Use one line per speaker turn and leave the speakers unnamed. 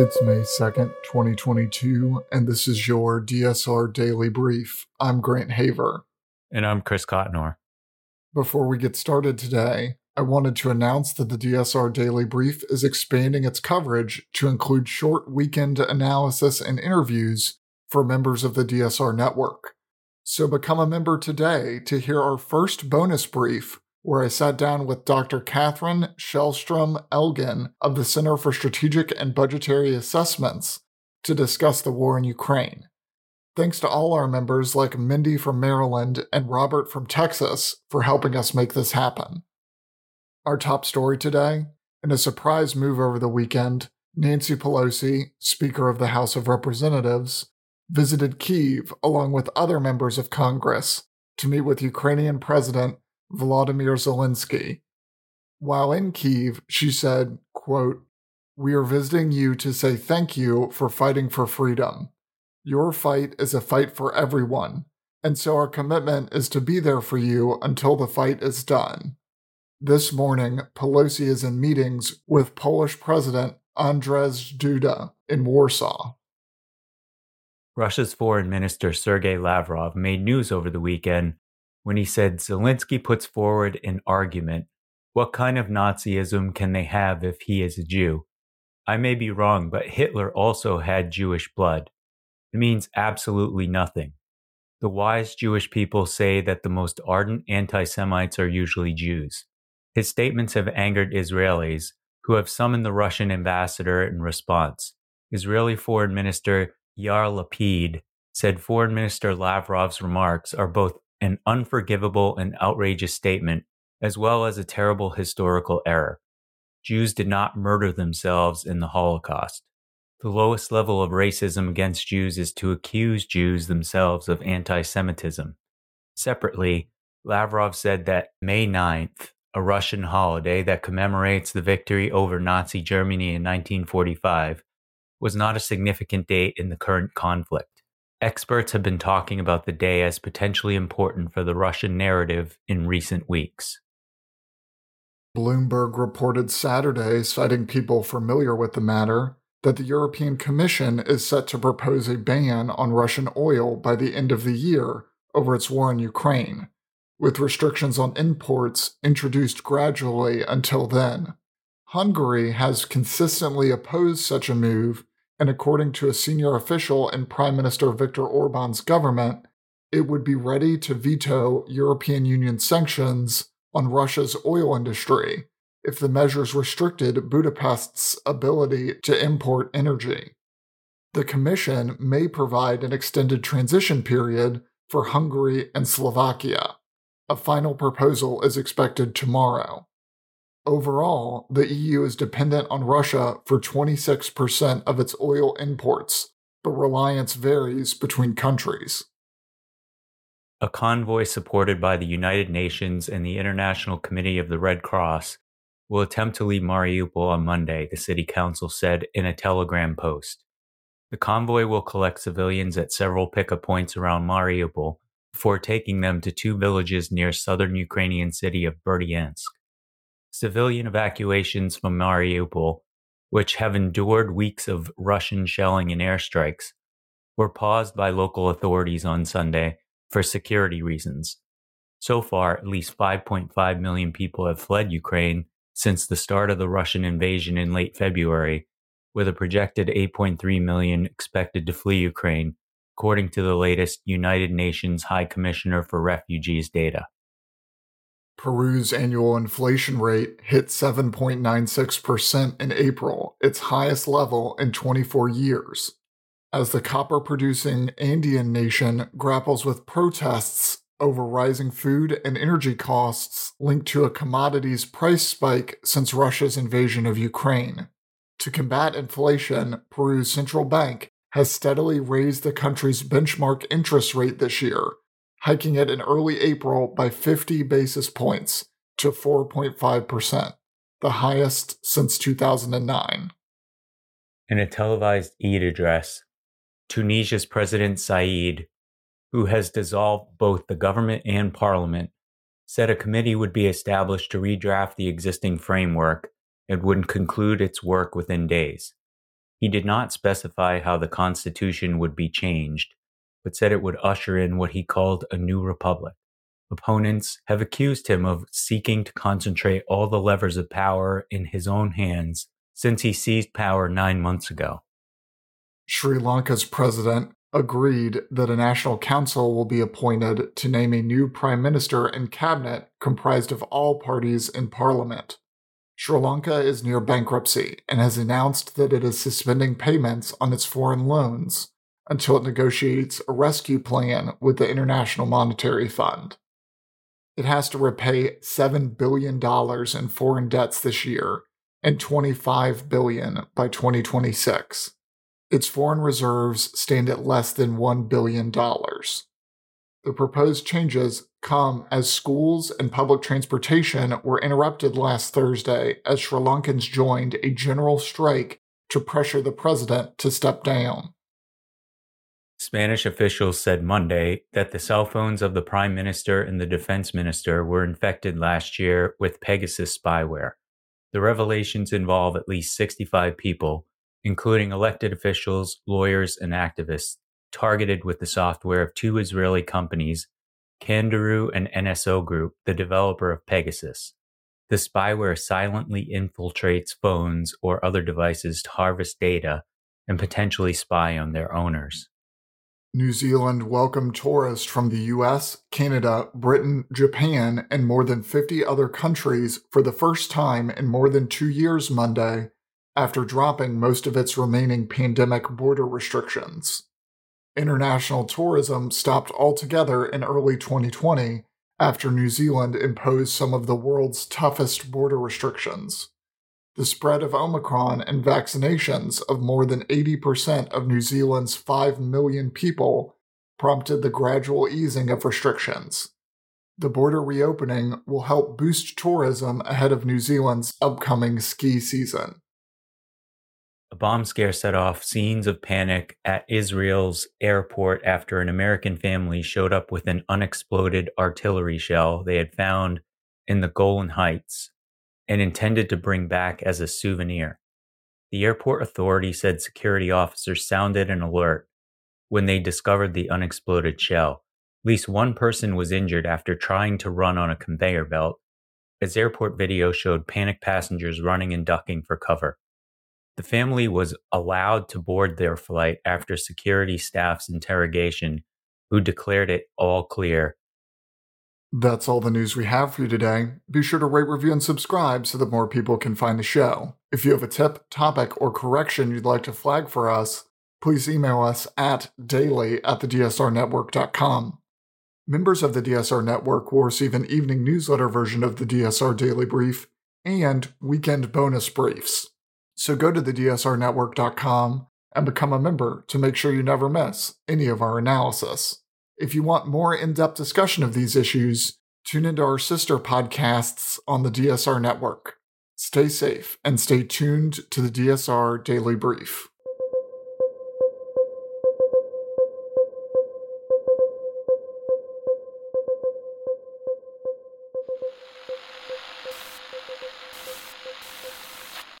It's May 2nd, 2022, and this is your DSR Daily Brief. I'm Grant Haver.
And I'm Chris Cotnor.
Before we get started today, I wanted to announce that the DSR Daily Brief is expanding its coverage to include short weekend analysis and interviews for members of the DSR network. So become a member today to hear our first bonus brief where I sat down with Dr. Katherine Kjellström Elgin of the Center for Strategic and Budgetary Assessments to discuss the war in Ukraine. Thanks to all our members like Mindy from Maryland and Robert from Texas for helping us make this happen. Our top story today in a surprise move over the weekend, Nancy Pelosi, Speaker of the House of Representatives, visited Kiev along with other members of Congress to meet with Ukrainian President Volodymyr Zelensky. While in Kiev, she said, quote, We are visiting you to say thank you for fighting for freedom. Your fight is a fight for everyone, and so our commitment is to be there for you until the fight is done. This morning, Pelosi is in meetings with Polish President Andrzej Duda in Warsaw.
Russia's Foreign Minister Sergei Lavrov made news over the weekend when he said Zelensky puts forward an argument. What kind of Nazism can they have if he is a Jew? I may be wrong, but Hitler also had Jewish blood. It means absolutely nothing. The wise Jewish people say that the most ardent anti Semites are usually Jews. His statements have angered Israelis, who have summoned the Russian ambassador in response. Israeli Foreign Minister Yair Lapid said Foreign Minister Lavrov's remarks are both an unforgivable and outrageous statement, as well as a terrible historical error. Jews did not murder themselves in the Holocaust. The lowest level of racism against Jews is to accuse Jews themselves of anti Semitism. Separately, Lavrov said that May 9th, a Russian holiday that commemorates the victory over Nazi Germany in 1945, was not a significant date in the current conflict. Experts have been talking about the day as potentially important for the Russian narrative in recent weeks.
Bloomberg reported Saturday, citing people familiar with the matter, that the European Commission is set to propose a ban on Russian oil by the end of the year over its war in Ukraine, with restrictions on imports introduced gradually until then. Hungary has consistently opposed such a move and according to a senior official in Prime Minister Viktor Orban's government, it would be ready to veto European Union sanctions on Russia's oil industry if the measures restricted Budapest's ability to import energy. The Commission may provide an extended transition period for Hungary and Slovakia. A final proposal is expected tomorrow. Overall, the EU is dependent on Russia for 26% of its oil imports, but reliance varies between countries.
A convoy supported by the United Nations and the International Committee of the Red Cross will attempt to leave Mariupol on Monday, the city council said in a telegram post. The convoy will collect civilians at several pickup points around Mariupol before taking them to two villages near southern Ukrainian city of Berdyansk civilian evacuations from Mariupol, which have endured weeks of Russian shelling and airstrikes, were paused by local authorities on Sunday for security reasons. So far, at least 5.5 million people have fled Ukraine since the start of the Russian invasion in late February, with a projected 8.3 million expected to flee Ukraine, according to the latest United Nations High Commissioner for Refugees data.
Peru's annual inflation rate hit 7.96% in April, its highest level in 24 years. As the copper producing Andean nation grapples with protests over rising food and energy costs linked to a commodities price spike since Russia's invasion of Ukraine. To combat inflation, Peru's central bank has steadily raised the country's benchmark interest rate this year hiking it in early April by 50 basis points to 4.5%, the highest since 2009.
In a televised Eid address, Tunisia's President Said, who has dissolved both the government and parliament, said a committee would be established to redraft the existing framework and would conclude its work within days. He did not specify how the Constitution would be changed, but said it would usher in what he called a new republic. Opponents have accused him of seeking to concentrate all the levers of power in his own hands since he seized power nine months ago.
Sri Lanka's president agreed that a national council will be appointed to name a new prime minister and cabinet comprised of all parties in parliament. Sri Lanka is near bankruptcy and has announced that it is suspending payments on its foreign loans until it negotiates a rescue plan with the International Monetary Fund. It has to repay $7 billion in foreign debts this year and 25 billion by 2026 its foreign reserves stand at less than $1 billion. The proposed changes come as schools and public transportation were interrupted last Thursday as Sri Lankans joined a general strike to pressure the president to step down.
Spanish officials said Monday that the cell phones of the prime minister and the defense minister were infected last year with Pegasus spyware. The revelations involve at least 65 people, including elected officials, lawyers, and activists, targeted with the software of two Israeli companies, Candiru and NSO Group, the developer of Pegasus. The spyware silently infiltrates phones or other devices to harvest data and potentially spy on their owners.
New Zealand welcomed tourists from the US, Canada, Britain, Japan, and more than 50 other countries for the first time in more than two years Monday after dropping most of its remaining pandemic border restrictions. International tourism stopped altogether in early 2020 after New Zealand imposed some of the world's toughest border restrictions. The spread of Omicron and vaccinations of more than 80% of New Zealand's 5 million people prompted the gradual easing of restrictions. The border reopening will help boost tourism ahead of New Zealand's upcoming ski season.
A bomb scare set off scenes of panic at Israel's airport after an American family showed up with an unexploded artillery shell they had found in the Golan Heights and intended to bring back as a souvenir. The airport authority said security officers sounded an alert when they discovered the unexploded shell. At least one person was injured after trying to run on a conveyor belt, as airport video showed panicked passengers running and ducking for cover. The family was allowed to board their flight after security staff's interrogation, who declared it all clear.
That's all the news we have for you today. Be sure to rate, review, and subscribe so that more people can find the show. If you have a tip, topic, or correction you'd like to flag for us, please email us at daily at thedsrnetwork.com. Members of the DSR Network will receive an evening newsletter version of the DSR Daily Brief and weekend bonus briefs. So go to thedsrnetwork.com and become a member to make sure you never miss any of our analysis. If you want more in depth discussion of these issues, tune into our sister podcasts on the DSR network. Stay safe and stay tuned to the DSR Daily Brief.